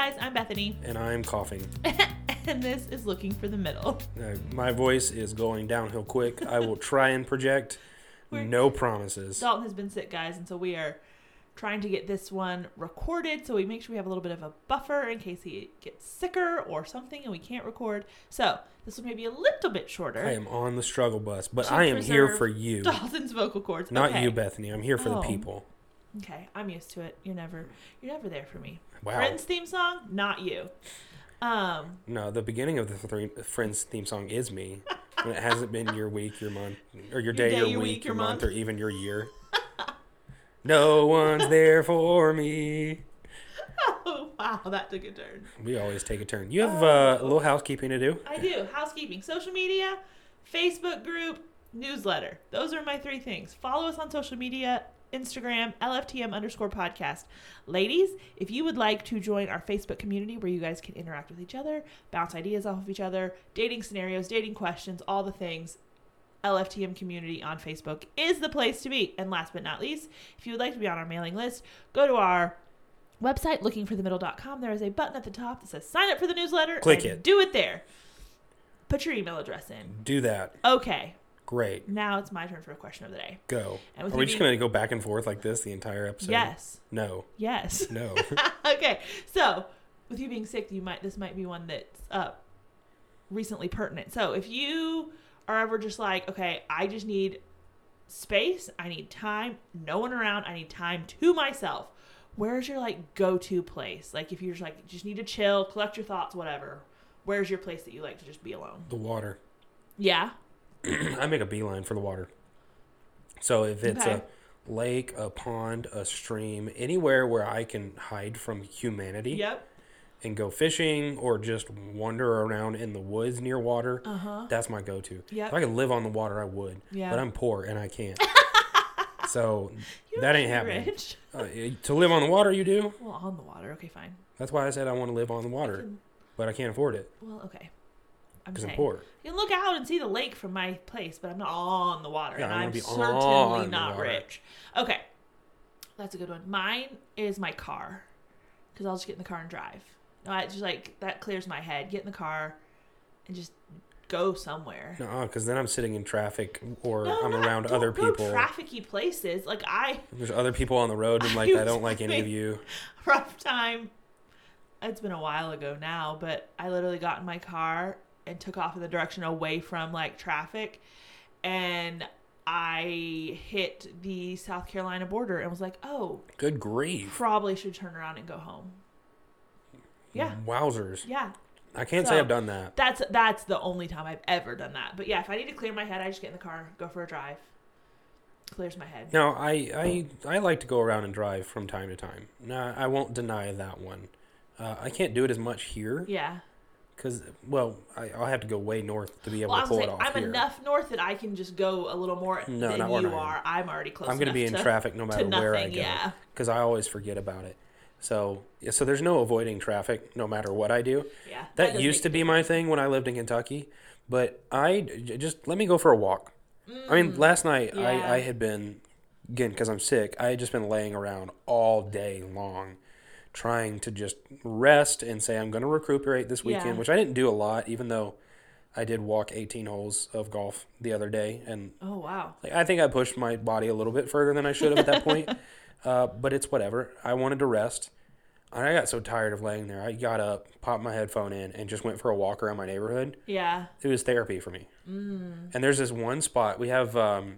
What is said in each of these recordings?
guys, I'm Bethany, And I'm coughing. and this is Looking for the Middle. Uh, my voice is going downhill quick. I will try and project. We're- No promises. Dalton has been sick, guys, and so we are trying to get this one recorded so we make sure we have a little bit of a buffer in case he gets sicker or something and we can't record. So this one may be a little bit shorter. I am on the struggle bus, but I am here for you. Dalton's vocal cords. Not Okay. you, Bethany. I'm here for Oh. the people. Okay, I'm used to it. You're never, you're never there for me. Wow. Friends theme song, not you. Um, No, the beginning of the three Friends theme song is me. it hasn't been your week, your month, or your day, your, week, your month, or even your year. no one's there for me. oh wow, that took a turn. We always take a turn. You have uh, a little housekeeping to do. I do. Housekeeping, social media, Facebook group, newsletter. Those are my three things. Follow us on social media Instagram, LFTM underscore podcast. Ladies, if you would like to join our Facebook community where you guys can interact with each other, bounce ideas off of each other, dating scenarios, dating questions, all the things, LFTM community on Facebook is the place to be. And last but not least, if you would like to be on our mailing list, go to our website, lookingforthemiddle.com. There is a button at the top that says sign up for the newsletter. Click it. Do it there. Put your email address in. Do that. Okay, Great. now it's my turn for a question of the day. Go. And Are we just going to go back and forth like this the entire episode? Yes. No. Yes. No. okay. So, with you being sick, you might this might be one that's uh recently pertinent. So, if you are ever just like, okay, I just need space, I need time, no one around, I need time to myself. Where's your like go-to place? Like if you're just like just need to chill, collect your thoughts, whatever. Where's your place that you like to just be alone? the water. Yeah. I make a beeline for the water. So if it's Okay. a lake, a pond, a stream, anywhere where I can hide from humanity Yep. and go fishing or just wander around in the woods near water, Uh-huh. that's my go-to. Yep. If I could live on the water, I would. Yeah. But I'm poor and I can't. so that ain't happening. rich. Uh, to live on the water, you do. Well, on the water. Okay, fine. That's why I said I want to live on the water, can- but I can't afford it Well, okay. I'm because I'm poor. You can look out and see the lake from my place, but I'm not on the water, Yeah, and I I'm certainly not rich. Okay, that's a good one. Mine is my car, because I'll just get in the car and drive. No, I just like that clears my head. Get in the car and just go somewhere. No, because then I'm sitting in traffic or No, I'm not- around other people. Trafficy places. Like I There's other people on the road, and like I don't like any of you. rough time. It's been a while ago now, but I literally got in my car and took off in the direction away from like traffic, and I hit the South Carolina border and was like, "Oh, Good grief! probably should turn around and go home." Yeah, Wowzers! yeah. I can't So- say I've done that. That's that's the only time I've ever done that. But yeah, if I need to clear my head, I just get in the car, go for a drive. Clears my head. No, I, I I like to go around and drive from time to time. No, I won't deny that one. Uh, I can't do it as much here Yeah. Because, well, I, I'll have to go way north to be able Well, to pull saying it off I'm here. enough north that I can just go a little more No, than you are. I'm already close. I'm going to be in traffic no matter to where I nothing, go yeah. because I always forget about it. So yeah, so there's no avoiding traffic no matter what I do. Yeah, That, does used to be my thing when I lived in Kentucky, but I just let me go for a walk. I mean, last night Mm, yeah. I, I had been again because I'm sick. I had just been laying around all day long, trying to just rest and say I'm going to recuperate this weekend, Yeah. which I didn't do a lot, even though I did walk 18 holes of golf the other day, and Oh wow. like, I think I pushed my body a little bit further than I should have at that point. Uh, but it's whatever. I wanted to rest. And I got so tired of laying there. I got up, popped my headphone in, and just went for a walk around my neighborhood. Yeah. It was therapy for me. Mm. And there's this one spot we have um,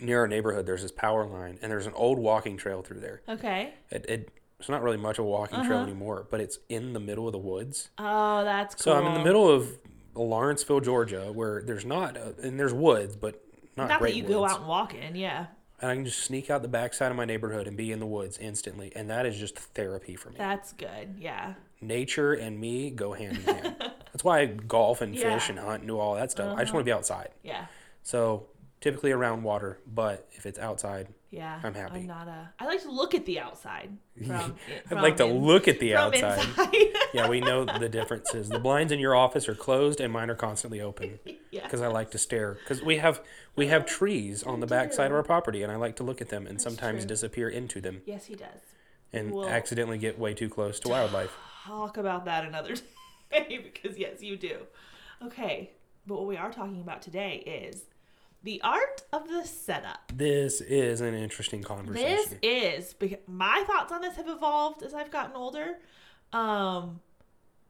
near our neighborhood. There's this power line, and there's an old walking trail through there. Okay. It, it it's not really much of a walking trail anymore, but it's in the middle of the woods. Oh, that's cool. So I'm in the middle of Lawrenceville, Georgia, where there's not a, and there's woods, but not, Not great that you woods. go out and walk in. Yeah. and I can just sneak out the backside of my neighborhood and be in the woods instantly, and that is just therapy for me. That's good. Yeah. Nature and me go hand in hand. That's why I golf and fish Yeah. Uh-huh. and hunt and do all that stuff. I just want to be outside. Yeah. So typically around water, but if it's outside, Yeah. I'm happy. I'm not a. I like to look at the outside. From, I'd from like to in- look at the outside. yeah, we know the differences. The blinds in your office are closed, and mine are constantly open yeah. because I like to stare. Because we have we have trees on the back side of our property, and I like to look at them and sometimes true. disappear into them. Yes, he does. and Well- accidentally get way too close to wildlife. talk about that another day because yes, you do. Okay, but what we are talking about today is the art of the setup. This is an interesting conversation. This is because my thoughts on this have evolved as I've gotten older. Um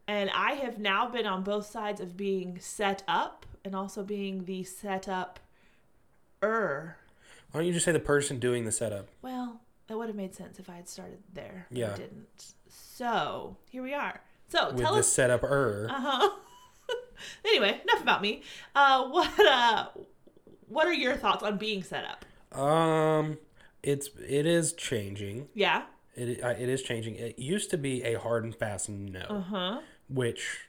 and I have now been on both sides of being set up and also being the setup er. Why don't you just say the person doing the setup? Well, that would have made sense if I had started there. Yeah. I didn't. So here we are. So With tell the us setup er. Uh huh. anyway, enough about me. Uh, what uh, what are your thoughts on being set up? Um, it's it is changing. Yeah. It it is changing. It used to be a hard and fast no, Uh huh. which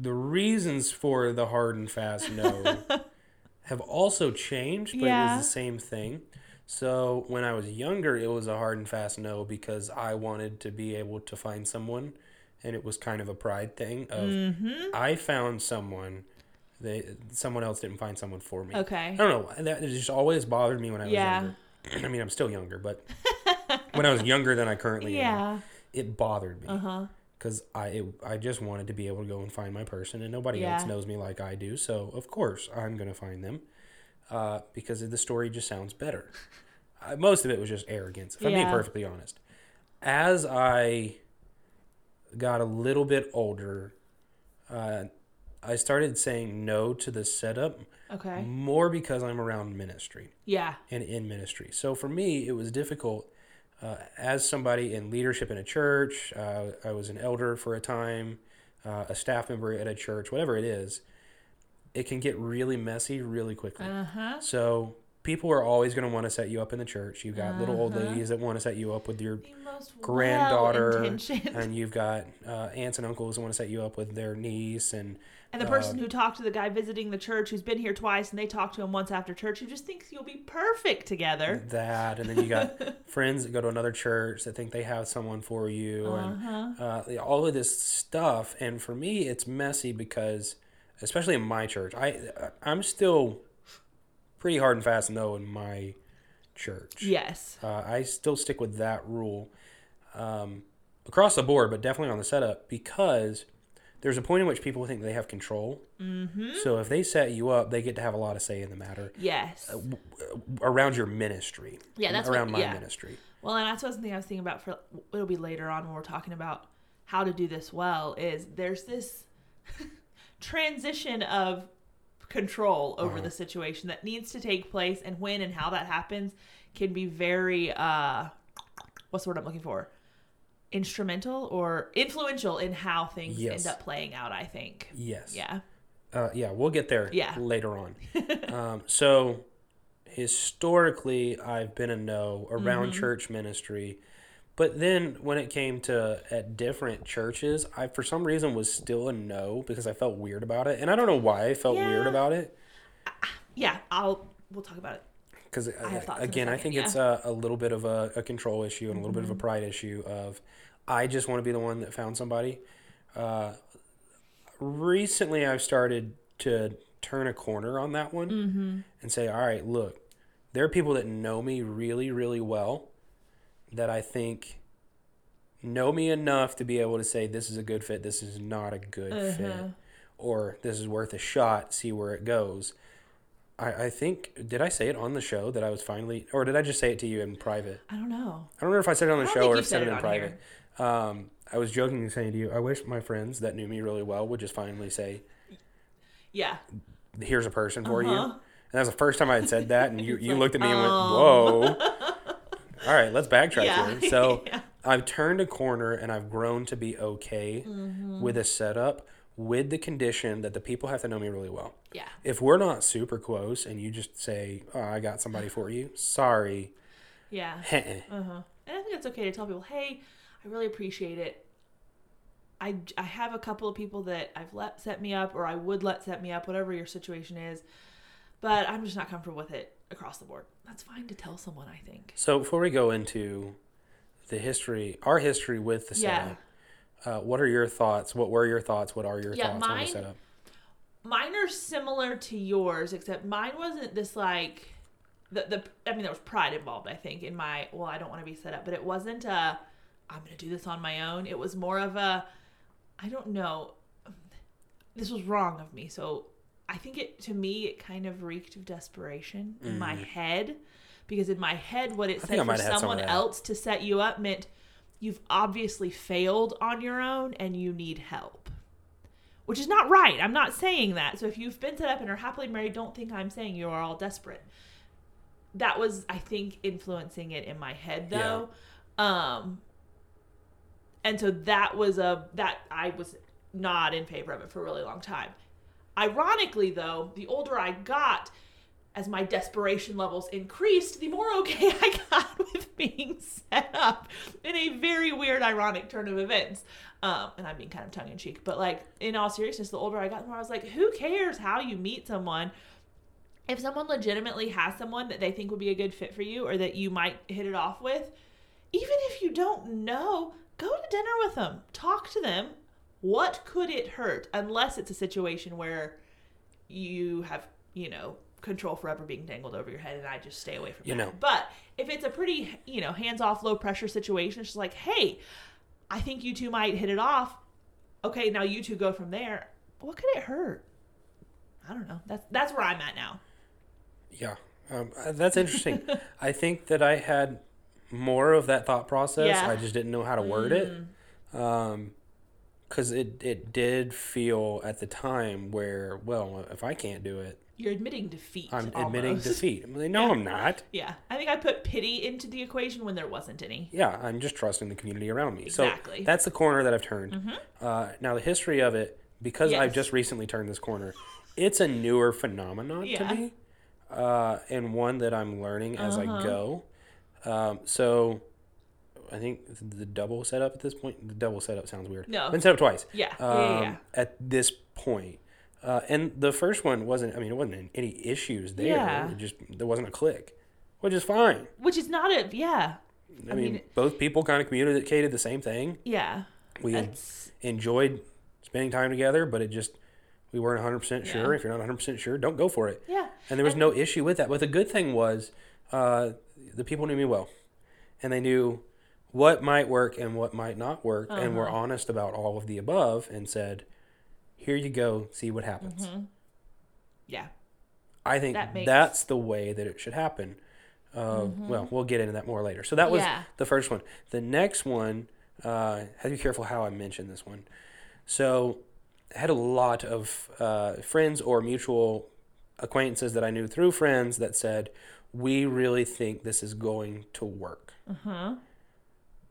the reasons for the hard and fast no have also changed, but it was the same thing. So when I was younger, it was a hard and fast no because I wanted to be able to find someone, and it was kind of a pride thing of Mm-hmm. I found someone. They someone else didn't find someone for me. Okay. I don't know. That it just always bothered me when I was Yeah. younger. I mean, I'm still younger, but when I was younger than I currently am, it bothered me Uh huh. because I it, I just wanted to be able to go and find my person, and nobody else knows me like I do. So of course I'm gonna find them uh, because the story just sounds better. Uh, most of it was just arrogance, if I'm being perfectly honest. As I got a little bit older, uh, I started saying no to the setup Okay. more because I'm around ministry Yeah. and in ministry. So for me, it was difficult uh, as somebody in leadership in a church. Uh, I was an elder for a time, uh, a staff member at a church, whatever it is. It can get really messy really quickly. Uh huh. So people are always going to want to set you up in the church. You've got little old Uh-huh. ladies that want to set you up with your granddaughter, and you've got uh, aunts and uncles that want to set you up with their niece and And the person who talked to the guy visiting the church who's been here twice and they talked to him once after church who just thinks you'll be perfect together. that, and then you got friends that go to another church that think they have someone for you, and Uh-huh. uh, all of this stuff. And for me, it's messy because, especially in my church, I I'm still pretty hard and fast no in my church. Yes. Uh, I still stick with that rule um, across the board, but definitely on the setup because there's a point in which people think they have control. Mm-hmm. So if they set you up, they get to have a lot of say in the matter Yes. Uh, around your ministry. Yeah, that's what- around my yeah. ministry. Well, and that's something I was thinking about for it'll be later on when we're talking about how to do this well is there's this transition of control over Uh-huh. the situation that needs to take place and when and how that happens can be very uh what's the word I'm looking for? Instrumental or influential in how things Yes. end up playing out, I think. Yes. Yeah. Uh, yeah, we'll get there Yeah. later on. um, so, historically, I've been a no around Mm-hmm. church ministry. But then when it came to at different churches, I for some reason was still a no because I felt weird about it. And I don't know why I felt weird about it. Yeah, I'll we'll talk about it. Because have thoughts in a again, I think yeah. Mm-hmm. it's a, a little bit of a, a control issue and a little bit of a pride issue of I just want to be the one that found somebody. Uh, recently, I've started to turn a corner on that one Mm-hmm. and say, all right, look, there are people that know me really, really well that I think know me enough to be able to say this is a good fit, this is not a good Uh-huh. fit, or this is worth a shot, see where it goes. I, I think did I say it on the show that I was finally, or did I just say it to you in private? I don't know. I don't remember if I said it on the show or if I said it in private. Um, I was jokingly saying to you, I wish my friends that knew me really well would just finally say, Yeah. "Here's a person for you." Uh-huh. And that was the first time I had said that, and you, you like, looked at me and went, um. "Whoa!" All right, let's backtrack Yeah. here. So Yeah. I've turned a corner, and I've grown to be okay Mm-hmm. with a setup, with the condition that the people have to know me really well. Yeah. If we're not super close, and you just say, "Oh, I got somebody for you," sorry, Yeah. Uh-huh. And I think it's okay to tell people, hey, I really appreciate it. I, I have a couple of people that I've let set me up or I would let set me up, whatever your situation is, but I'm just not comfortable with it across the board. That's fine to tell someone, I think. So before we go into the history, our history with the Yeah. setup, uh, what are your thoughts? What were your thoughts? What are your Yeah, thoughts on the mine- setup? Mine are similar to yours, except mine wasn't this like the the I mean there was pride involved, I think, in my well, I don't want to be set up, but it wasn't uh I'm going to do this on my own. It was more of a, I don't know. This was wrong of me. So I think it, to me, it kind of reeked of desperation in my head. Because in my head, what it Mm. I said for some someone else to set you up meant you've obviously failed on your own and you need help. Which is not right. I'm not saying that. So if you've been set up and are happily married, don't think I'm saying you are all desperate. That was, I think, influencing it in my head though. Um and so that was a that I was not in favor of it for a really long time. Ironically though, the older I got, as my desperation levels increased, the more okay I got with being set up in a very weird, ironic turn of events. Um, and I'm being kind of tongue in cheek, but like in all seriousness, the older I got, the more I was like, who cares how you meet someone? If someone legitimately has someone that they think would be a good fit for you or that you might hit it off with, even if you don't know, go to dinner with them, talk to them. What could it hurt? Unless it's a situation where you have, you know, control forever being dangled over your head, and I just stay away from You that. know. But if it's a pretty, you know, hands off, low pressure situation, she's like, hey, I think you two might hit it off. Okay, now you two go from there. What could it hurt? I don't know. That's that's where I'm at now. Yeah, um, uh, that's interesting. I think that I had more of that thought process. Yeah. I just didn't know how to word it. Um, because it it did feel at the time where well if I can't do it You're admitting defeat. I'm admitting defeat. I'm like, no, I'm not. Yeah, I think I put pity into the equation when there wasn't any. Yeah, I'm just trusting the community around me. Exactly. Mm-hmm. So that's the corner that I've turned. Uh, now the history of it, because I've just recently turned this corner, it's a newer phenomenon Yeah. to me, uh, and one that I'm learning as Uh-huh. I go. Um, so I think the double setup at this point. The double setup sounds weird. No. been set up twice. Yeah, yeah, Um, yeah, yeah. At this point. Uh, and the first one wasn't. I mean, it wasn't any issues there. Yeah. It just there wasn't a click, which is fine. Which is not a yeah, I, I mean, mean- both people kind of communicated the same thing. yeah. We That's enjoyed spending time together, but it just we weren't 100% sure. Yeah. If you're not 100% sure, don't go for it. yeah. And there was no issue with that. But the good thing was uh, the people knew me well, and they knew what might work and what might not work, and were Uh-huh. honest about all of the above, and said, "Here you go, see what happens." Yeah. I think That makes- that's the way that it should happen. Uh, Well, we'll get into that more later. So that was Yeah. the first one. The next one, uh, have to be careful how I mention this one. So I had a lot of uh, friends or mutual acquaintances that I knew through friends that said, "We really think this is going to work." Uh-huh.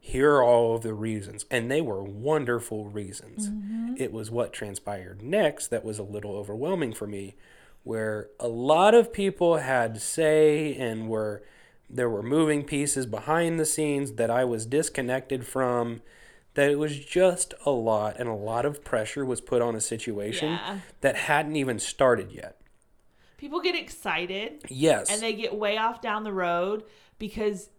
Here are all of the reasons, and they were wonderful reasons. Mm-hmm. It was what transpired next that was a little overwhelming for me, where a lot of people had say and were there were moving pieces behind the scenes that I was disconnected from. That it was just a lot, and a lot of pressure was put on a situation Yeah. that hadn't even started yet. People get excited Yes, and they get way off down the road because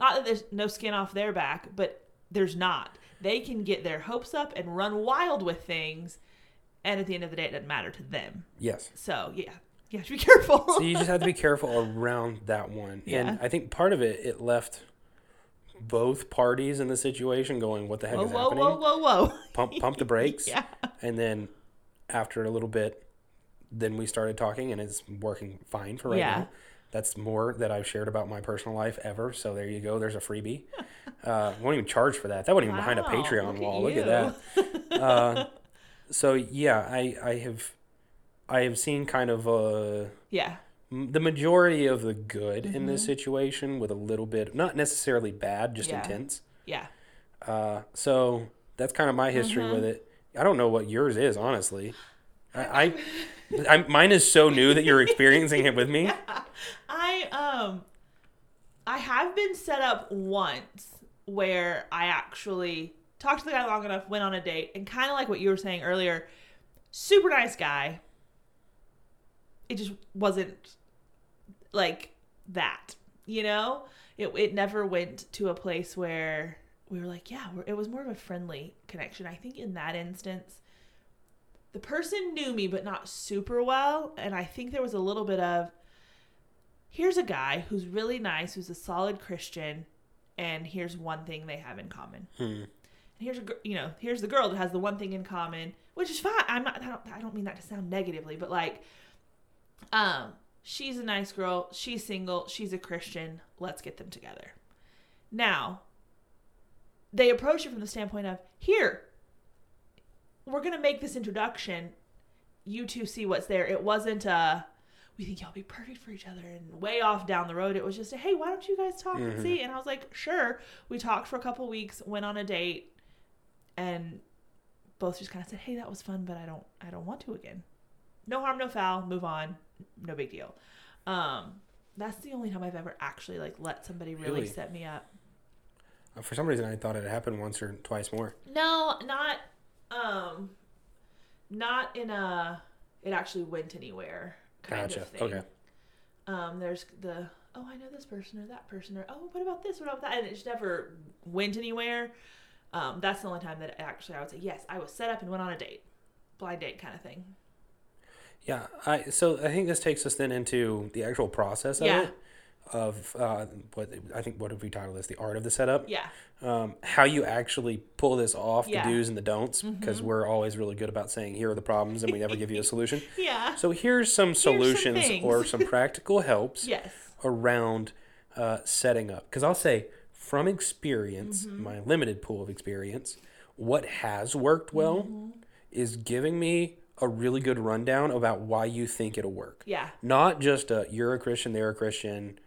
not that there's no skin off their back, but there's not. They can get their hopes up and run wild with things, and at the end of the day, it doesn't matter to them. yes. So yeah, you have to be careful. so you just have to be careful around that one. Yeah. And I think part of it, it left both parties in the situation going, "What the heck whoa, is whoa, happening?" whoa, whoa, whoa! Pump, pump the brakes. Yeah. And then after a little bit, then we started talking, and it's working fine for right Yeah. now. That's more that I've shared about my personal life ever. So there you go. There's a freebie. Uh, won't even charge for that. That wasn't even behind a Patreon look wall. at Look at that. Uh, so yeah, I I have I have seen kind of uh Yeah, the majority of the good in Mm-hmm. this situation with a little bit not necessarily bad just Yeah. intense yeah. uh, so that's kind of my history Mm-hmm. with it i don't know what yours is honestly i, I, I mine is so new that you're experiencing it with me I um I have been set up once where I actually talked to the guy long enough, went on a date, and kind of like what you were saying earlier, super nice guy. It just wasn't like that, you know? It it never went to a place where we were like, yeah, it was more of a friendly connection. I think in that instance, the person knew me but not super well, and I think there was a little bit of here's a guy who's really nice, who's a solid Christian, and here's one thing they have in common. Hmm. And here's a you know here's the girl that has the one thing in common, which is fine. I'm not I don't I don't mean that to sound negatively, but like, um, she's a nice girl. She's single. She's a Christian. Let's get them together. Now, they approach it from the standpoint of here. We're gonna make this introduction. You two see what's there. It wasn't a we think y'all be perfect for each other and way off down the road it was just a hey why don't you guys talk and Mhm. see and i was like sure we talked for a couple weeks went on a date and both just kind of said hey that was fun but i don't i don't want to again no harm no foul move on no big deal um that's the only time i've ever actually like let somebody really, Really? set me up Uh, For some reason, I thought it happened once or twice more. no not um not in a it actually went anywhere kind Gotcha. of thing Okay. um, there's the oh I know this person or that person or oh what about this what about that and it just never went anywhere. Um, that's the only time that actually I would say yes I was set up and went on a date, blind date kind of thing. Yeah. I so I think this takes us then into the actual process of Yeah. it. Of uh, what I think what have we titled this? The art of the setup. Yeah, um, how you actually pull this off, Yeah. the do's and the don'ts, because we're always really good about saying here are the problems and we never give you a solution. yeah, So here's some some solutions things. or some practical helps yes, around uh, setting up. Because I'll say from experience, Mm-hmm. my limited pool of experience, what has worked well Mm-hmm. is giving me a really good rundown about why you think it'll work. yeah, Not just a you're a Christian, they're a Christian.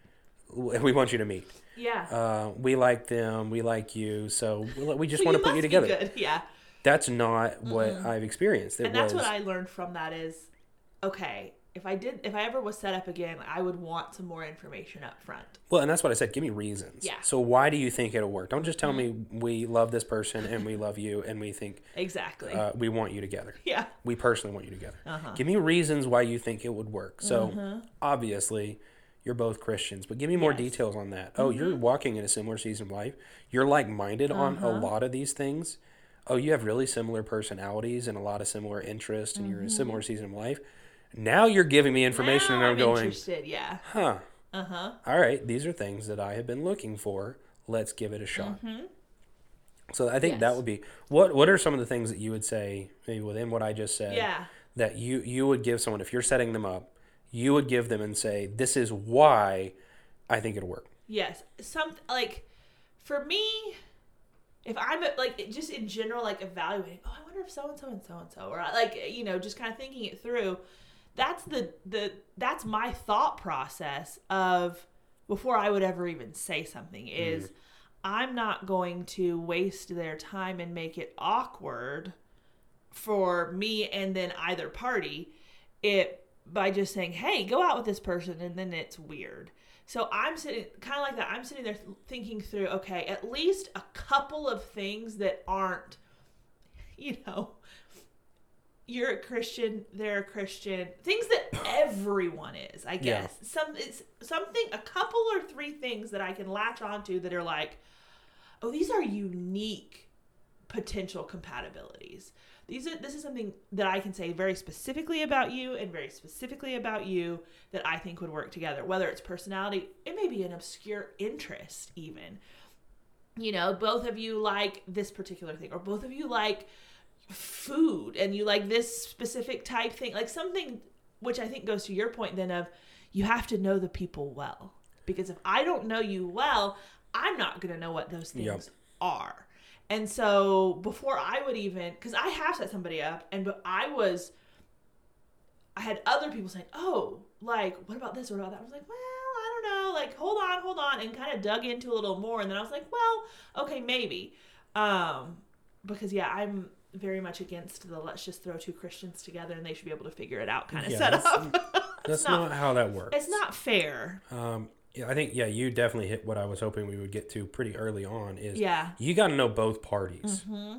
We want you to meet. yeah. Uh, we like them. We like you. So we- we just want to put you together. Good. Yeah, That's not what I've experienced. It and that's was what I learned from that is okay. If I did, if I ever was set up again, I would want some more information up front. well, and that's what I said. Give me reasons. Yeah. Mm-hmm. So why do you think it'll work? Don't just tell me we love this person and we love you and we think Exactly. uh, we want you together. yeah. We personally want you together. Uh-huh. Give me reasons why you think it would work. So obviously, you're both Christians, but give me more Yes. Mm-hmm. details on that. Oh, you're walking in a similar season of life. You're like minded on Uh-huh. a lot of these things. Oh, you have really similar personalities and a lot of similar interests, and you're in a similar season of life. Now you're giving me information, Mm-hmm. Now and I'm, I'm going, interested. Yeah. huh. Uh huh. All right, these are things that I have been looking for. Let's give it a shot. So I think that Mm-hmm. Would be what. What are some of the things that you would say, maybe within what I just said, Yeah. that you you would give someone if you're setting them up, you would give them and say, "This is why I think it'll work." Yes. Some like for me, if I'm like just in general, like evaluating. Oh, I wonder if so and so and so and so, or uh, like you know, just kind of thinking it through. That's the the that's my thought process of before I would ever even say something is mm-hmm. I'm not going to waste their time and make it awkward for me and then either party it by just saying hey go out with this person and then it's weird so i'm sitting kind of like that i'm sitting there thinking through okay at least a couple of things that aren't you know you're a christian they're a christian things that everyone is i Yeah. guess some it's something a couple or three things that i can latch onto that are like oh these are unique potential compatibilities. These are this is something that i can say very specifically about you and very specifically about you that i think would work together whether it's personality it may be an obscure interest even. You know both of you like this particular thing or both of you like food and you like this specific type thing like something which i think goes to your point then of you have to know the people well. Because if i don't know you well i'm not going to know what those things Yep. are and so before i would even because i have set somebody up and but i was i had other people saying oh like what about this? What about that? I was like well i don't know. Like hold on hold on and kind of dug into a little more and then i was like well okay maybe. Um because yeah i'm very much against the let's just throw two christians together and they should be able to figure it out kind of Yeah, setup. That's not- not, how that works. it's not fair. Um, I think yeah, you definitely hit what I was hoping we would get to pretty early on. Is yeah you got to know both parties, hmm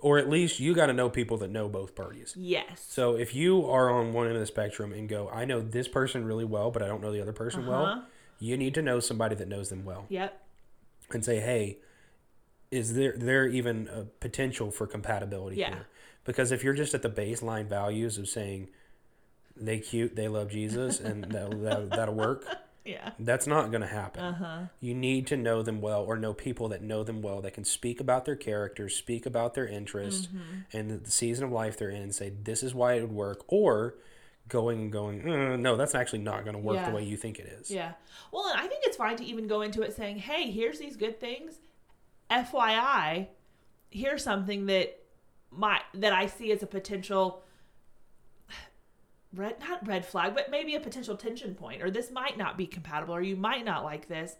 or at least you got to know people that know both parties. yes So if you are on one end of the spectrum and go, I know this person really well, but I don't know the other person Uh-huh. well, you need to know somebody that knows them well yep and say, hey, is there there even a potential for compatibility Yeah. here? Because if you're just at the baseline values of saying they cute, they love Jesus, and that, that that'll work, Yeah. That's not going to happen. Uh-huh. You need to know them well or know people that know them well that can speak about their characters, speak about their interests Mm-hmm. and the season of life they're in and say, this is why it would work. Or going and going, uh, no, that's actually not going to work Yeah. the way you think it is. Yeah. Well, and I think it's fine to even go into it saying, "Hey, here's these good things. FYI, here's something that my that I see as a potential red not red flag, but maybe a potential tension point or this might not be compatible or you might not like this."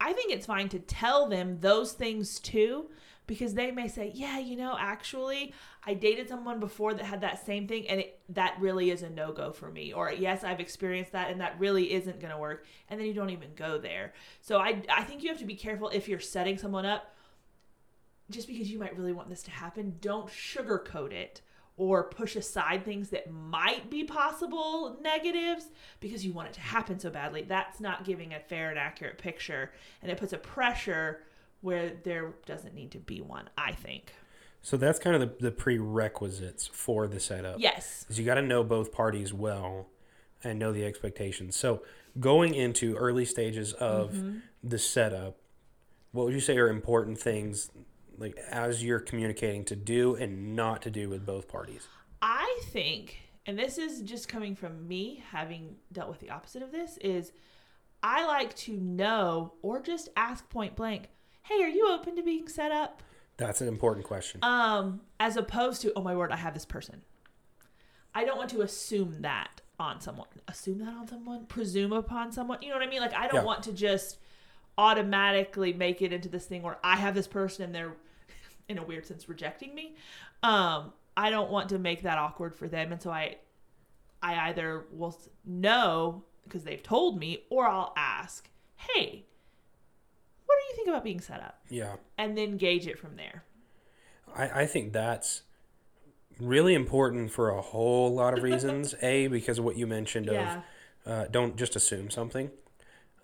I think it's fine to tell them those things too because they may say, "Yeah, you know, actually, I dated someone before that had that same thing and it, that really is a no-go for me." Or, "Yes, I've experienced that and that really isn't going to work." And then you don't even go there. So I I think you have to be careful if you're setting someone up just because you might really want this to happen, don't sugarcoat it or push aside things that might be possible negatives because you want it to happen so badly. That's not giving a fair and accurate picture, and it puts a pressure where there doesn't need to be one, I think. So that's kind of the, the prerequisites for the setup. Yes. is you got to know both parties well and know the expectations. So going into early stages of Mm-hmm. the setup, what would you say are important things like as you're communicating to do and not to do with both parties? I think, and this is just coming from me having dealt with the opposite of this, is I like to know or just ask point blank, hey, are you open to being set up? That's an important question. Um, as opposed to, oh my word, I have this person. I don't want to assume that on someone. Assume that on someone? Presume upon someone? You know what I mean? Like I don't Yeah. want to just automatically make it into this thing where I have this person and they're in a weird sense rejecting me. Um, I don't want to make that awkward for them and so I I either will know because they've told me or I'll ask, "Hey, what do you think about being set up?" yeah. and then gauge it from there. I, I think that's really important for a whole lot of reasons. a, because of what you mentioned Yeah. of uh, don't just assume something.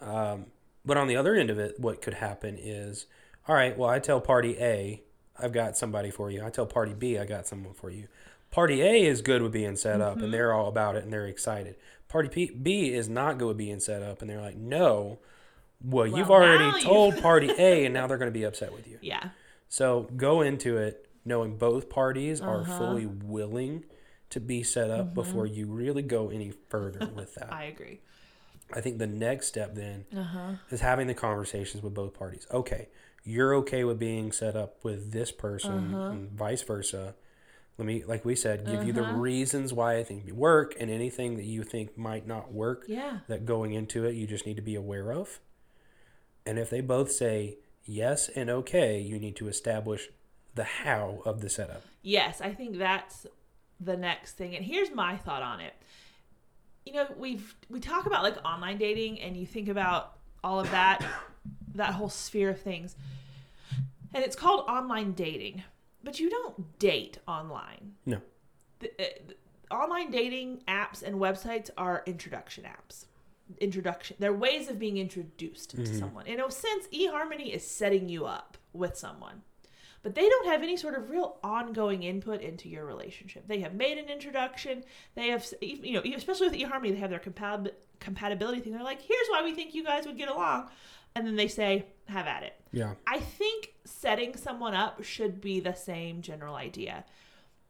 Um, but on the other end of it, what could happen is, all right, well, I tell party A, I've got somebody for you. I tell party B, I got someone for you. Party A is good with being set up and they're all about it and they're excited. Party P- B is not good with being set up and they're like, no. Well, you've already told party A and now they're going to be upset with you. Yeah. So go into it knowing both parties are Uh-huh. fully willing to be set up before you really go any further with that. I agree. I think the next step then Uh huh. is having the conversations with both parties. Okay, you're okay with being set up with this person Uh-huh. and vice versa. Let me, like we said, give you the Uh-huh. reasons why I think you work and anything that you think might not work Yeah. that going into it you just need to be aware of. And if they both say yes and okay, you need to establish the how of the setup. Yes, I think that's the next thing. And here's my thought on it. You know, we've we talk about like online dating and you think about all of that that whole sphere of things. And it's called online dating, but you don't date online. No. the, uh, online dating apps and websites are introduction apps. Introduction. They're ways of being introduced to someone. In a sense, eHarmony is setting you up with someone. But they don't have any sort of real ongoing input into your relationship. They have made an introduction. They have, you know, especially with eHarmony, they have their compatib- compatibility thing. They're like, here's why we think you guys would get along. And then they say, have at it. Yeah. I think setting someone up should be the same general idea.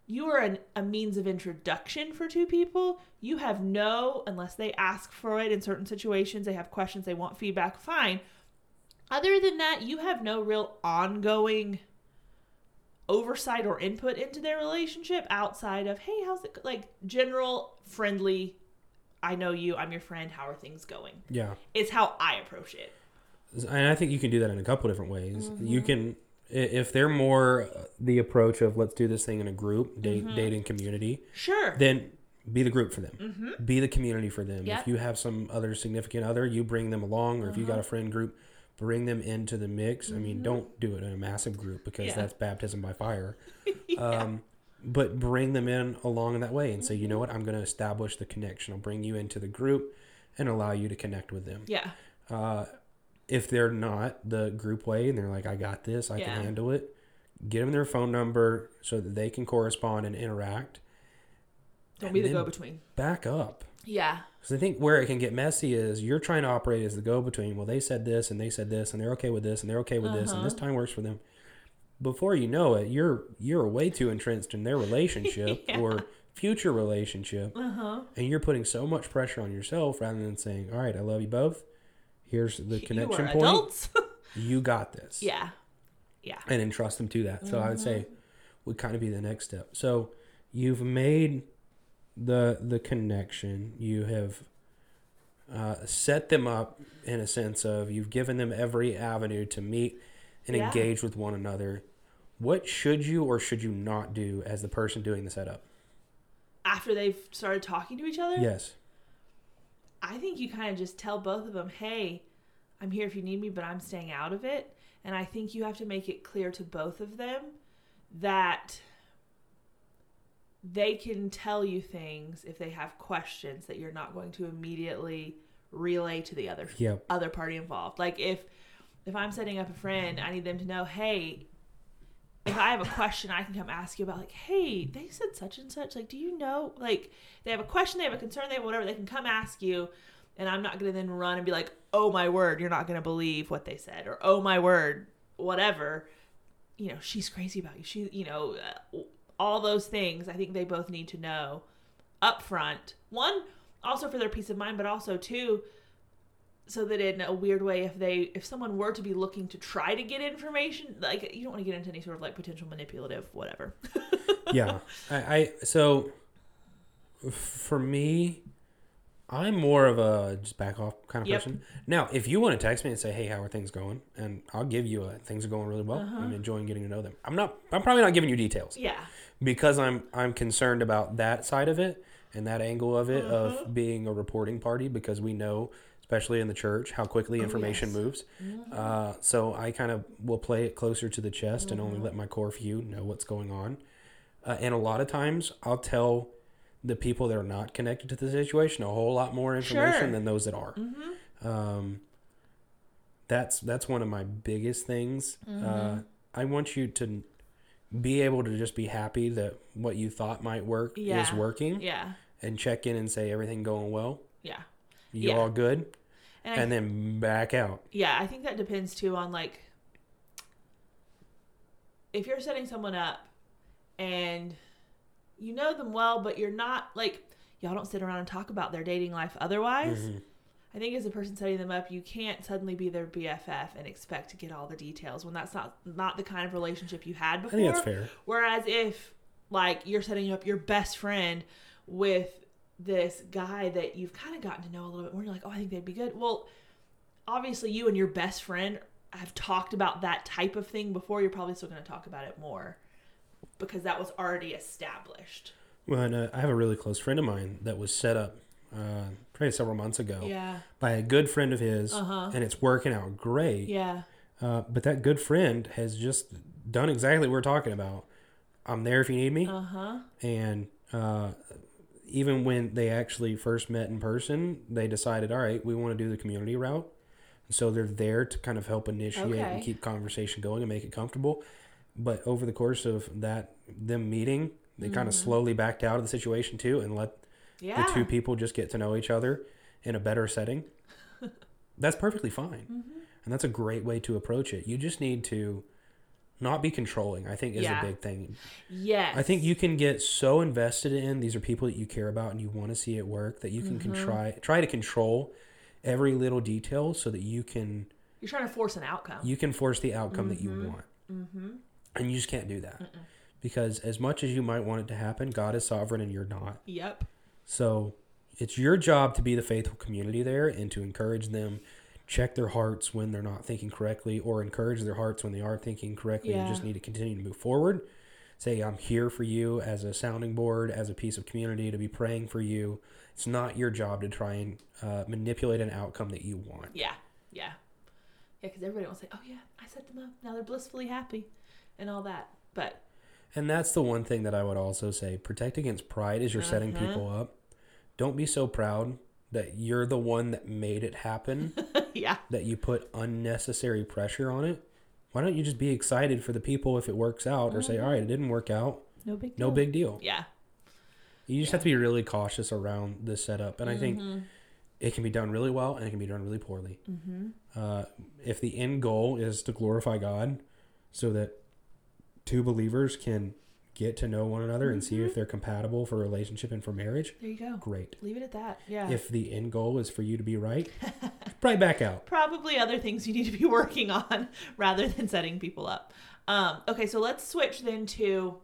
You are an, a means of introduction for two people. You have no, unless they ask for it in certain situations, they have questions, they want feedback, fine. Other than that, you have no real ongoing oversight or input into their relationship outside of, hey, how's it, go-" like general friendly, I know you, I'm your friend, how are things going? Yeah. it's how I approach it. And I think you can do that in a couple different ways. Mm-hmm. You can, if they're more uh, the approach of let's do this thing in a group, date, Mm-hmm. dating community, Sure. then be the group for them. Be the community for them. Mm-hmm. Yep. If you have some other significant other, you bring them along, or if you got a friend group, bring them into the mix. I mean, don't do it in a massive group because Mm-hmm. Yeah. that's baptism by fire. Yeah. Um, but bring them in along that way and say, you know what, I'm going to establish the connection. I'll bring you into the group and allow you to connect with them. yeah. Uh, if they're not the group way and they're like, I got this, I Yeah. can handle it, get them their phone number so that they can correspond and interact. Don't And be the go between. Back up. Yeah. Because I think where it can get messy is you're trying to operate as the go between. Well, they said this and they said this and they're okay with this and they're okay with this and this Uh-huh. time works for them. Before you know it, you're you're way too entrenched in their relationship Yeah. or future relationship, Uh huh. and you're putting so much pressure on yourself rather than saying, "All right, I love you both. Here's the connection you point. You got this." yeah. Yeah. and entrust them to that. So I would say Mm-hmm. would kind of be the next step. So you've made the the connection. You have uh, set them up in a sense of you've given them every avenue to meet and Yeah. engage with one another. What should you or should you not do as the person doing the setup? After they've started talking to each other, Yes. I think you kind of just tell both of them, hey, I'm here if you need me, but I'm staying out of it. And I think you have to make it clear to both of them that they can tell you things if they have questions that you're not going to immediately relay to the other Yep. other party involved. Like if if I'm setting up a friend, I need them to know, hey, if I have a question, I can come ask you about like, hey, they said such and such. Like, do you know? Like, they have a question, they have a concern, they have whatever. They can come ask you, and I'm not gonna then run and be like, oh my word, you're not gonna believe what they said, or oh my word, whatever. You know, she's crazy about you. She, you know, uh, all those things. I think they both need to know up front. One, also for their peace of mind, but also two, so that in a weird way if they if someone were to be looking to try to get information like you don't want to get into any sort of like potential manipulative whatever yeah. I, I so for me, I'm more of a just back off kind of Yep. person. Now, if you want to text me and say, "Hey, how are things going?" and I'll give you a things are going really well. Uh-huh. I'm enjoying getting to know them. I'm not. I'm probably not giving you details yeah because I'm I'm concerned about that side of it and that angle of it Uh-huh. of being a reporting party because we know, especially in the church, how quickly Oh, information yes. moves. Mm-hmm. Uh, so I kind of will play it closer to the chest and only let my core few know what's going on. Uh, and a lot of times I'll tell the people that are not connected to the situation a whole lot more information Sure. than those that are. mm-hmm. Um, that's that's one of my biggest things. Uh, I want you to be able to just be happy that what you thought might work is working, yeah and check in and say everything going well. yeah You Yeah. all good, and, and then back out. yeah i think that depends too on like if you're setting someone up and you know them well but you're not like y'all don't sit around and talk about their dating life otherwise Mhm. I think as a person setting them up, you can't suddenly be their BFF and expect to get all the details when that's not not the kind of relationship you had I before. think that's fair. Whereas if like you're setting up your best friend with this guy that you've kind of gotten to know a little bit more, you're like, oh, I think they'd be good. Well, obviously you and your best friend have talked about that type of thing before. You're probably still going to talk about it more because that was already established. Well, and, uh, I have a really close friend of mine that was set up uh, probably several months ago Yeah. by a good friend of his, Uh-huh. and it's working out great. Yeah. Uh, but that good friend has just done exactly what we're talking about. I'm there if you need me. Uh huh. And uh, even when they actually first met in person, they decided, all right, we want to do the community route. So they're there to kind of help initiate Okay. and keep conversation going and make it comfortable. But over the course of that, them meeting, they kind of slowly backed out of the situation too and let Mm-hmm. Yeah. the two people just get to know each other in a better setting. that's perfectly fine. Mm-hmm. And that's a great way to approach it. You just need to not be controlling, I think, is Yeah. a big thing. Yes. I think you can get so invested in these are people that you care about and you want to see it work that you can Mm-hmm. try try to control every little detail so that you can You're trying to force an outcome. you can force the outcome that you Mm-hmm. want. And you just can't do that. Because as much as you might want it to happen, God is sovereign and you're not. Yep. So it's your job to be the faithful community there and to encourage them, check their hearts when they're not thinking correctly, or encourage their hearts when they are thinking correctly yeah. and just need to continue to move forward. Say, I'm here for you as a sounding board, as a piece of community to be praying for you. It's not your job to try and uh, manipulate an outcome that you want. Yeah. Yeah. Yeah, because everybody will say, "Oh yeah, I set them up. Now they're blissfully happy," and all that. But And that's the one thing that I would also say protect against pride as you're setting Uh-huh. people up. Don't be so proud that you're the one that made it happen. yeah, that you put unnecessary pressure on it. Why don't you just be excited for the people if it works out or say, all right, it didn't work out. no big No deal. big deal. Yeah. You just have to be really cautious around the setup, and I think Mm-hmm. it can be done really well and it can be done really poorly. Mm-hmm. Uh, if the end goal is to glorify God, so that two believers can get to know one another and see if they're compatible for a relationship and for marriage, There you go. great. Leave it at that. Yeah. If the end goal is for you to be right, probably back out. Probably other things you need to be working on rather than setting people up. Um, okay, so let's switch then to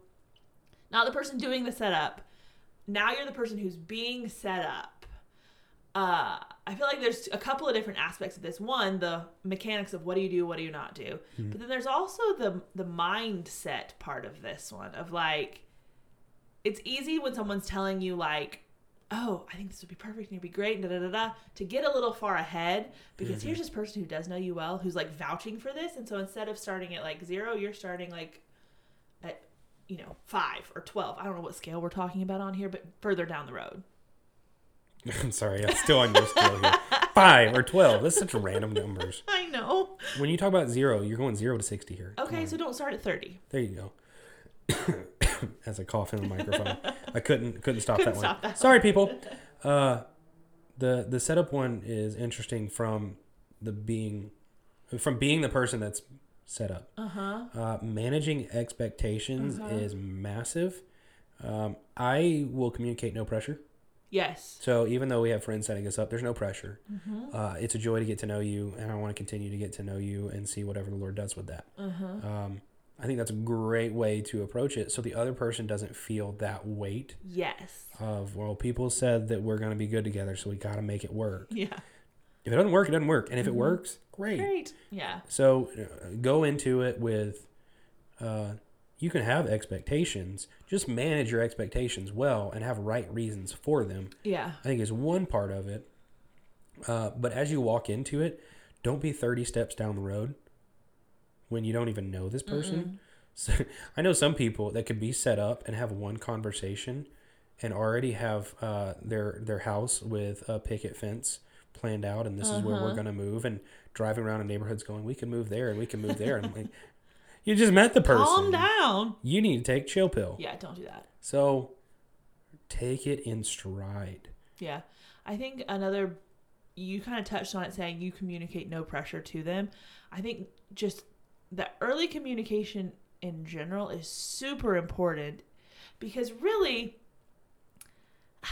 not the person doing the setup. Now you're the person who's being set up. Uh, I feel like there's a couple of different aspects of this. One, the mechanics of what do you do, what do you not do. But then there's also the the mindset part of this one of like it's easy when someone's telling you like oh i think this would be perfect and it'd be great and da da da da to get a little far ahead. Because here's this person who does know you well who's like vouching for this. And so instead of starting at like zero you're starting like at you know five or 12 i don't know what scale we're talking about on here but further down the road I'm sorry, I'm still on your scale here. Five or twelve. That's such random numbers. i know When you talk about zero, you're going zero to sixty here. Okay so don't start at 30 There you go. As I cough in the microphone, I couldn't couldn't stop Couldn't that stop one. that Sorry, people. Uh, the the setup one is interesting from the being from being the person that's set up. uh-huh Uh, managing expectations Uh-huh. is massive. Um, I will communicate no pressure. Yes So even though we have friends setting us up, there's no pressure. mm-hmm. Uh, it's a joy to get to know you, and I want to continue to get to know you and see whatever the Lord does with that. uh-huh Um, I think that's a great way to approach it, so the other person doesn't feel that weight yes of well, people said that we're going to be good together, so we got to make it work. yeah If it doesn't work, it doesn't work, and if it Mhm. works, great. great yeah So uh, go into it with, uh, you can have expectations. Just manage your expectations well and have right reasons for them. yeah I think is one part of it. Uh, but as you walk into it, don't be 30 steps down the road when you don't even know this person. So, I know some people that could be set up and have one conversation and already have uh, their their house with a picket fence planned out and this is where we're Uh-huh. going to move and driving around in neighborhoods going we can move there and we can move there and like you just met the person. calm down. You need to take chill pill. Yeah don't do that. So take it in stride. Yeah. I think another, you kind of touched on it saying you communicate no pressure to them. I think just the early communication in general is super important because really,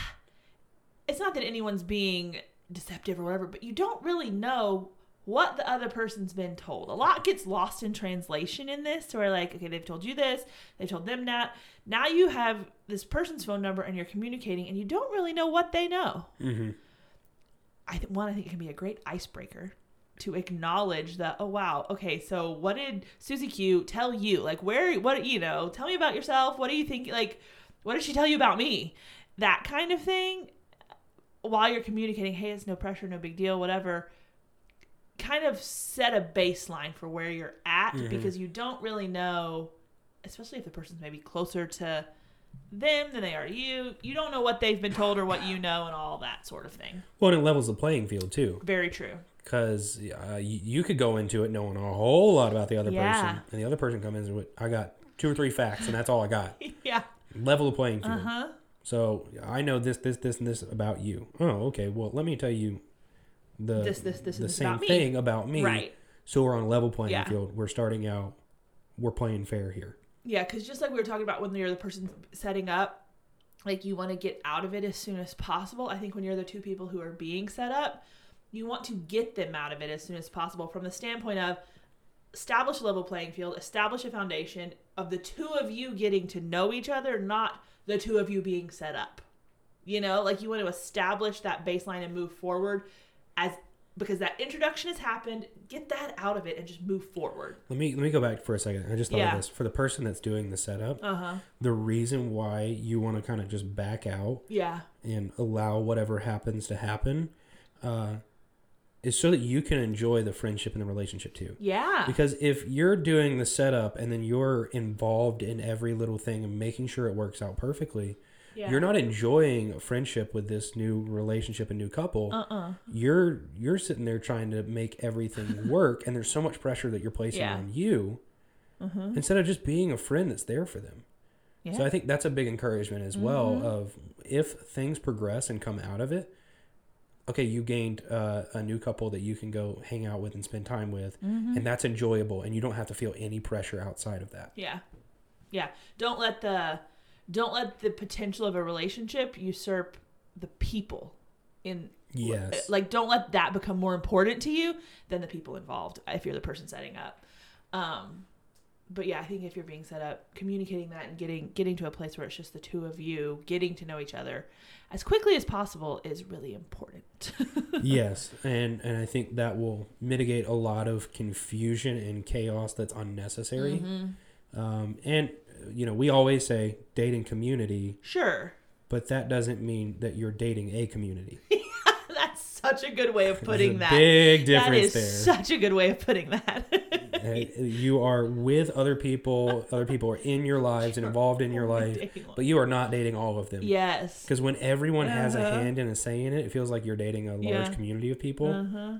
it's not that anyone's being deceptive or whatever, but you don't really know what the other person's been told. A lot gets lost in translation in this, where like, okay, they've told you this, they told them that. Now you have this person's phone number and you're communicating, and you don't really know what they know. mm-hmm. I think one, I think it can be a great icebreaker to acknowledge that. Oh wow, okay, so what did Susie Q tell you? Like, where, what, you know, tell me about yourself. What do you think? Like, what did she tell you about me? That kind of thing. While you're communicating, hey, it's no pressure, no big deal, whatever. Kind of set a baseline for where you're at Mhm. because you don't really know, especially if the person's maybe closer to them than they are to you. You don't know what they've been told or what you know and all that sort of thing. Well, and it levels the playing field too, Very true. because uh, you, you could go into it knowing a whole lot about the other Yeah. person, and the other person comes in with, "I got two or three facts, and that's all I got." yeah. Level the playing field. Uh huh. So I know this, this, this, and this about you. Oh, okay. Well, let me tell you the This, this, this, the this same about thing about me. Right. So we're on a level playing Yeah. field. We're starting out. We're playing fair here. Yeah, because just like we were talking about when you're the person setting up, like you want to get out of it as soon as possible. I think when you're the two people who are being set up, you want to get them out of it as soon as possible from the standpoint of establish a level playing field, establish a foundation of the two of you getting to know each other, not the two of you being set up. You know, like you want to establish that baseline and move forward as because that introduction has happened, get that out of it and just move forward. Let me let me go back for a second. I just thought Yeah. of this for the person that's doing the setup. Uh-huh. The reason why you want to kind of just back out Yeah. and allow whatever happens to happen uh, is so that you can enjoy the friendship and the relationship too. Yeah. Because if you're doing the setup and then you're involved in every little thing and making sure it works out perfectly, yeah. you're not enjoying a friendship with this new relationship and new couple. uh-uh. You're you're sitting there trying to make everything work, and there's so much pressure that you're placing Yeah. on you Uh-huh. instead of just being a friend that's there for them. Yeah. So I think that's a big encouragement as well Mhm. of if things progress and come out of it, okay, you gained uh, a new couple that you can go hang out with and spend time with, Mm-hmm. and that's enjoyable, and you don't have to feel any pressure outside of that. Yeah. Yeah. Don't let the don't let the potential of a relationship usurp the people in Yes. like don't let that become more important to you than the people involved if you're the person setting up. Um but yeah, I think if you're being set up, communicating that and getting getting to a place where it's just the two of you getting to know each other as quickly as possible is really important. yes, and and I think that will mitigate a lot of confusion and chaos that's unnecessary. Mm-hmm. Um, and you know, we always say dating community, sure. but that doesn't mean that you're dating a community. That's such a good way of putting that. big difference is there. such a good way of putting that. You are with other people. Other people are in your lives and involved in your life, but you are not dating all of them. yes. Because when everyone has a Uh-huh. hand in a say in it, it feels like you're dating a large Yeah. community of people. Uh-huh.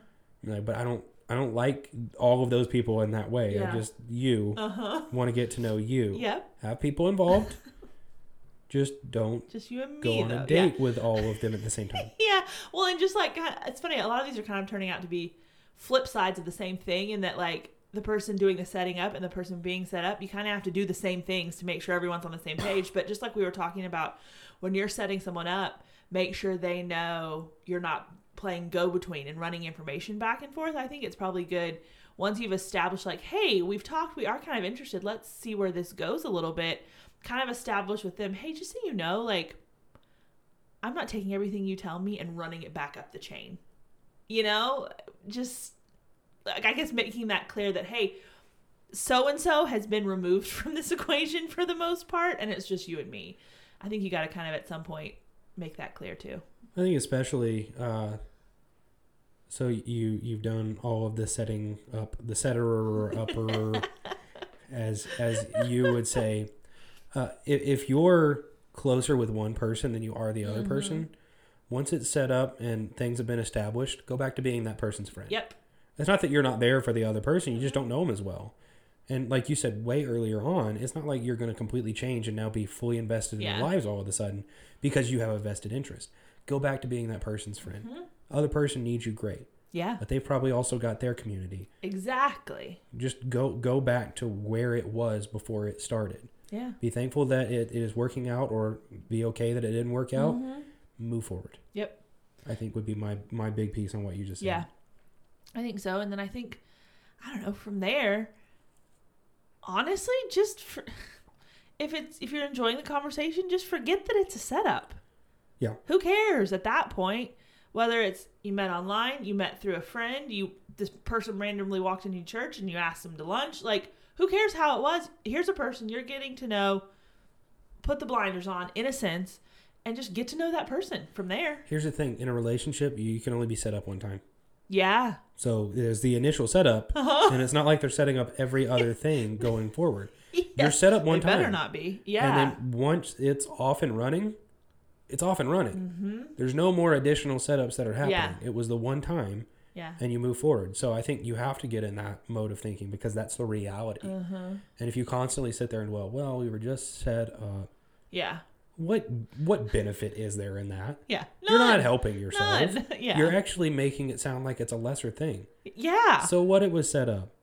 Like, but I don't, I don't like all of those people in that way. Yeah. I just you Uh-huh. want to get to know you. Yep. Have people involved. just don't Just you and me go on though. a date with all of them at the same time. Yeah. yeah. Well, and just like God, it's funny, a lot of these are kind of turning out to be flip sides of the same thing in that like the person doing the setting up and the person being set up, you kind of have to do the same things to make sure everyone's on the same page. But just like we were talking about, when you're setting someone up, make sure they know you're not playing go between and running information back and forth. I think it's probably good once you've established, like, hey, we've talked, we are kind of interested. Let's see where this goes a little bit. Kind of establish with them, hey, just so you know, like, I'm not taking everything you tell me and running it back up the chain. You know, just like I guess making that clear that hey, so and so has been removed from this equation for the most part, and it's just you and me. I think you got to kind of at some point make that clear too. I think especially uh, so you you've done all of the setting up the setter or upper as as you would say uh, if, if you're closer with one person than you are the other Mhm. person once it's set up and things have been established go back to being that person's friend Yep. it's not that you're not there for the other person you just don't know them as well and like you said way earlier on it's not like you're going to completely change and now be fully invested in Yeah. their lives all of a sudden because you have a vested interest go back to being that person's friend Mhm. other person needs you great Yeah. but they've probably also got their community Exactly. just go go back to where it was before it started Yeah. be thankful that it, it is working out or be okay that it didn't work out Mhm. move forward Yep. i think would be my my big piece on what you just said Yeah. I think so. And then I think, I don't know, from there, honestly, just for, if it's if you're enjoying the conversation, just forget that it's a setup. Yeah. Who cares at that point? Whether it's you met online, you met through a friend, you this person randomly walked into church and you asked them to lunch, like who cares how it was? Here's a person you're getting to know. Put the blinders on, in a sense, and just get to know that person from there. here's the thing in a relationship you can only be set up one time Yeah. so there's the initial setup uh-huh. and it's not like they're setting up every other thing going forward Yeah. you're set up one It time better not be. Yeah. and then once it's off and running it's off and running mm-hmm. there's no more additional setups that are happening Yeah. it was the one time Yeah. and you move forward so i think you have to get in that mode of thinking because that's the reality Uh-huh. and if you constantly sit there and well well we were just set up Yeah. what what benefit is there in that Yeah. you're not helping yourself None. Yeah. you're actually making it sound like it's a lesser thing yeah. so what it was set up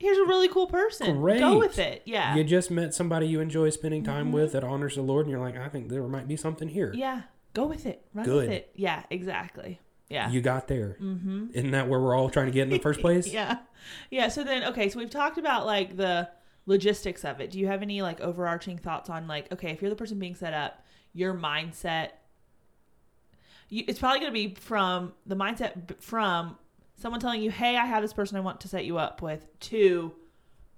Here's a really cool person. Great. Go with it. Yeah. you just met somebody you enjoy spending time Mhm. with that honors the lord and you're like i think there might be something here yeah. Go with it. Run Good. with it. Yeah. Exactly. Yeah. you got there mm-hmm. isn't that where we're all trying to get in the first place yeah. Yeah. So then, okay. So we've talked about like the logistics of it. Do you have any like overarching thoughts on like, okay, if you're the person being set up, your mindset? You, it's probably going to be from the mindset from someone telling you, "Hey, I have this person I want to set you up with," to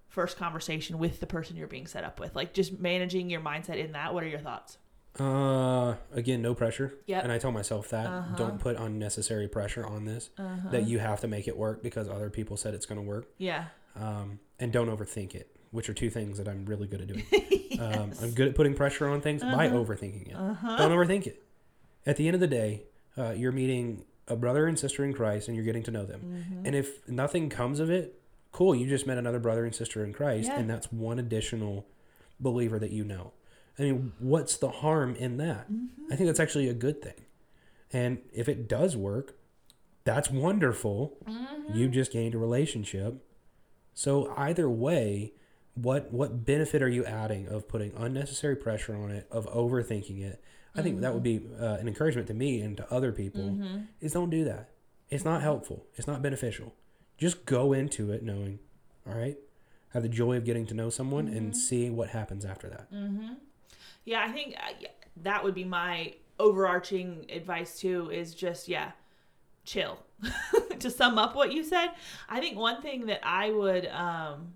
first conversation with the person you're being set up with. Like just managing your mindset in that. What are your thoughts? Uh, again, no pressure. Yeah. And I tell myself that Uh-huh. don't put unnecessary pressure on this. Uh-huh. That you have to make it work because other people said it's going to work. Yeah. Um, and don't overthink it, which are two things that I'm really good at doing. um, I'm good at putting pressure on things by Uh-huh. overthinking it. Uh-huh. Don't overthink it. At the end of the day, uh, you're meeting a brother and sister in Christ, and you're getting to know them. Mhm. And if nothing comes of it, cool. You just met another brother and sister in Christ, Yeah. and that's one additional believer that you know. I mean, what's the harm in that? I think that's actually a good thing. And if it does work, that's wonderful. You just gained a relationship. So either way, what what benefit are you adding of putting unnecessary pressure on it, of overthinking it? I think that would be uh, an encouragement to me and to other people. Is don't do that. It's not helpful. It's not beneficial. Just go into it knowing, all right, have the joy of getting to know someone and see what happens after that. Yeah, I think uh, that would be my overarching advice too is just yeah, chill. to sum up what you said, I think one thing that I would um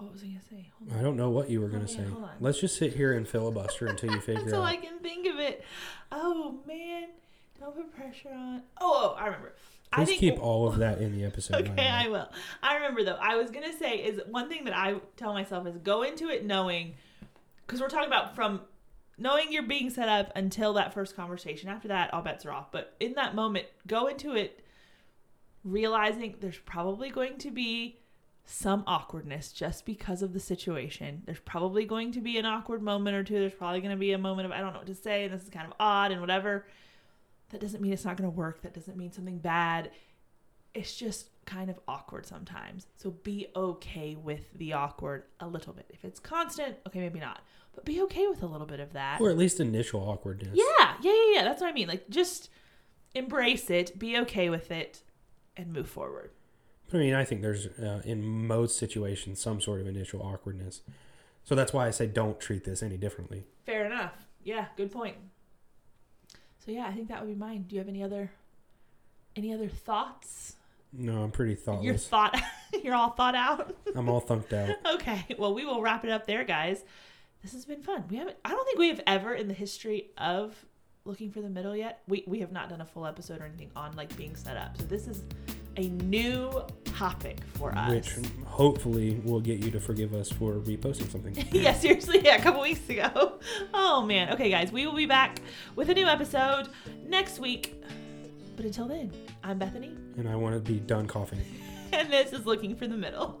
what was I gonna say? Hold. I don't know what you were going Oh, say. hold on. Let's just sit here and filibuster until you figure Until out. Until I can think of it. Oh man, don't put pressure on. Oh, oh I remember. I Please think keep all of that in the episode. Okay. I will. I remember though. I was gonna say is one thing that I tell myself is go into it knowing, because we're talking about from knowing you're being set up until that first conversation. After that, all bets are off. But in that moment, go into it realizing there's probably going to be some awkwardness just because of the situation. There's probably going to be an awkward moment or two. There's probably going to be a moment of I don't know what to say and this is kind of odd and whatever. That doesn't mean it's not going to work. That doesn't mean something bad. It's just kind of awkward sometimes. So be okay with the awkward a little bit. If it's constant, okay, maybe not. But be okay with a little bit of that. Or at least initial awkwardness. Yeah, yeah, yeah, yeah. That's what I mean. Like just embrace it, be okay with it, and move forward. But I mean, I think there's uh, in most situations some sort of initial awkwardness. So that's why I say don't treat this any differently. Fair enough. Yeah, good point. So yeah, I think that would be mine. Do you have any other any other thoughts? No, I'm pretty You're thought you're all thought out. I'm all thunked out. okay. Well, we will wrap it up there, guys. This has been fun. We haven't I don't think we have ever in the history of looking for the middle yet. We we have not done a full episode or anything on like being set up. So this is a new topic for us. Which hopefully will get you to forgive us for reposting something. yeah, seriously, yeah, a couple weeks ago. Oh man. Okay, guys, we will be back with a new episode next week. But until then, I'm Bethany, and I want to be done coughing. and this is Looking for the Middle.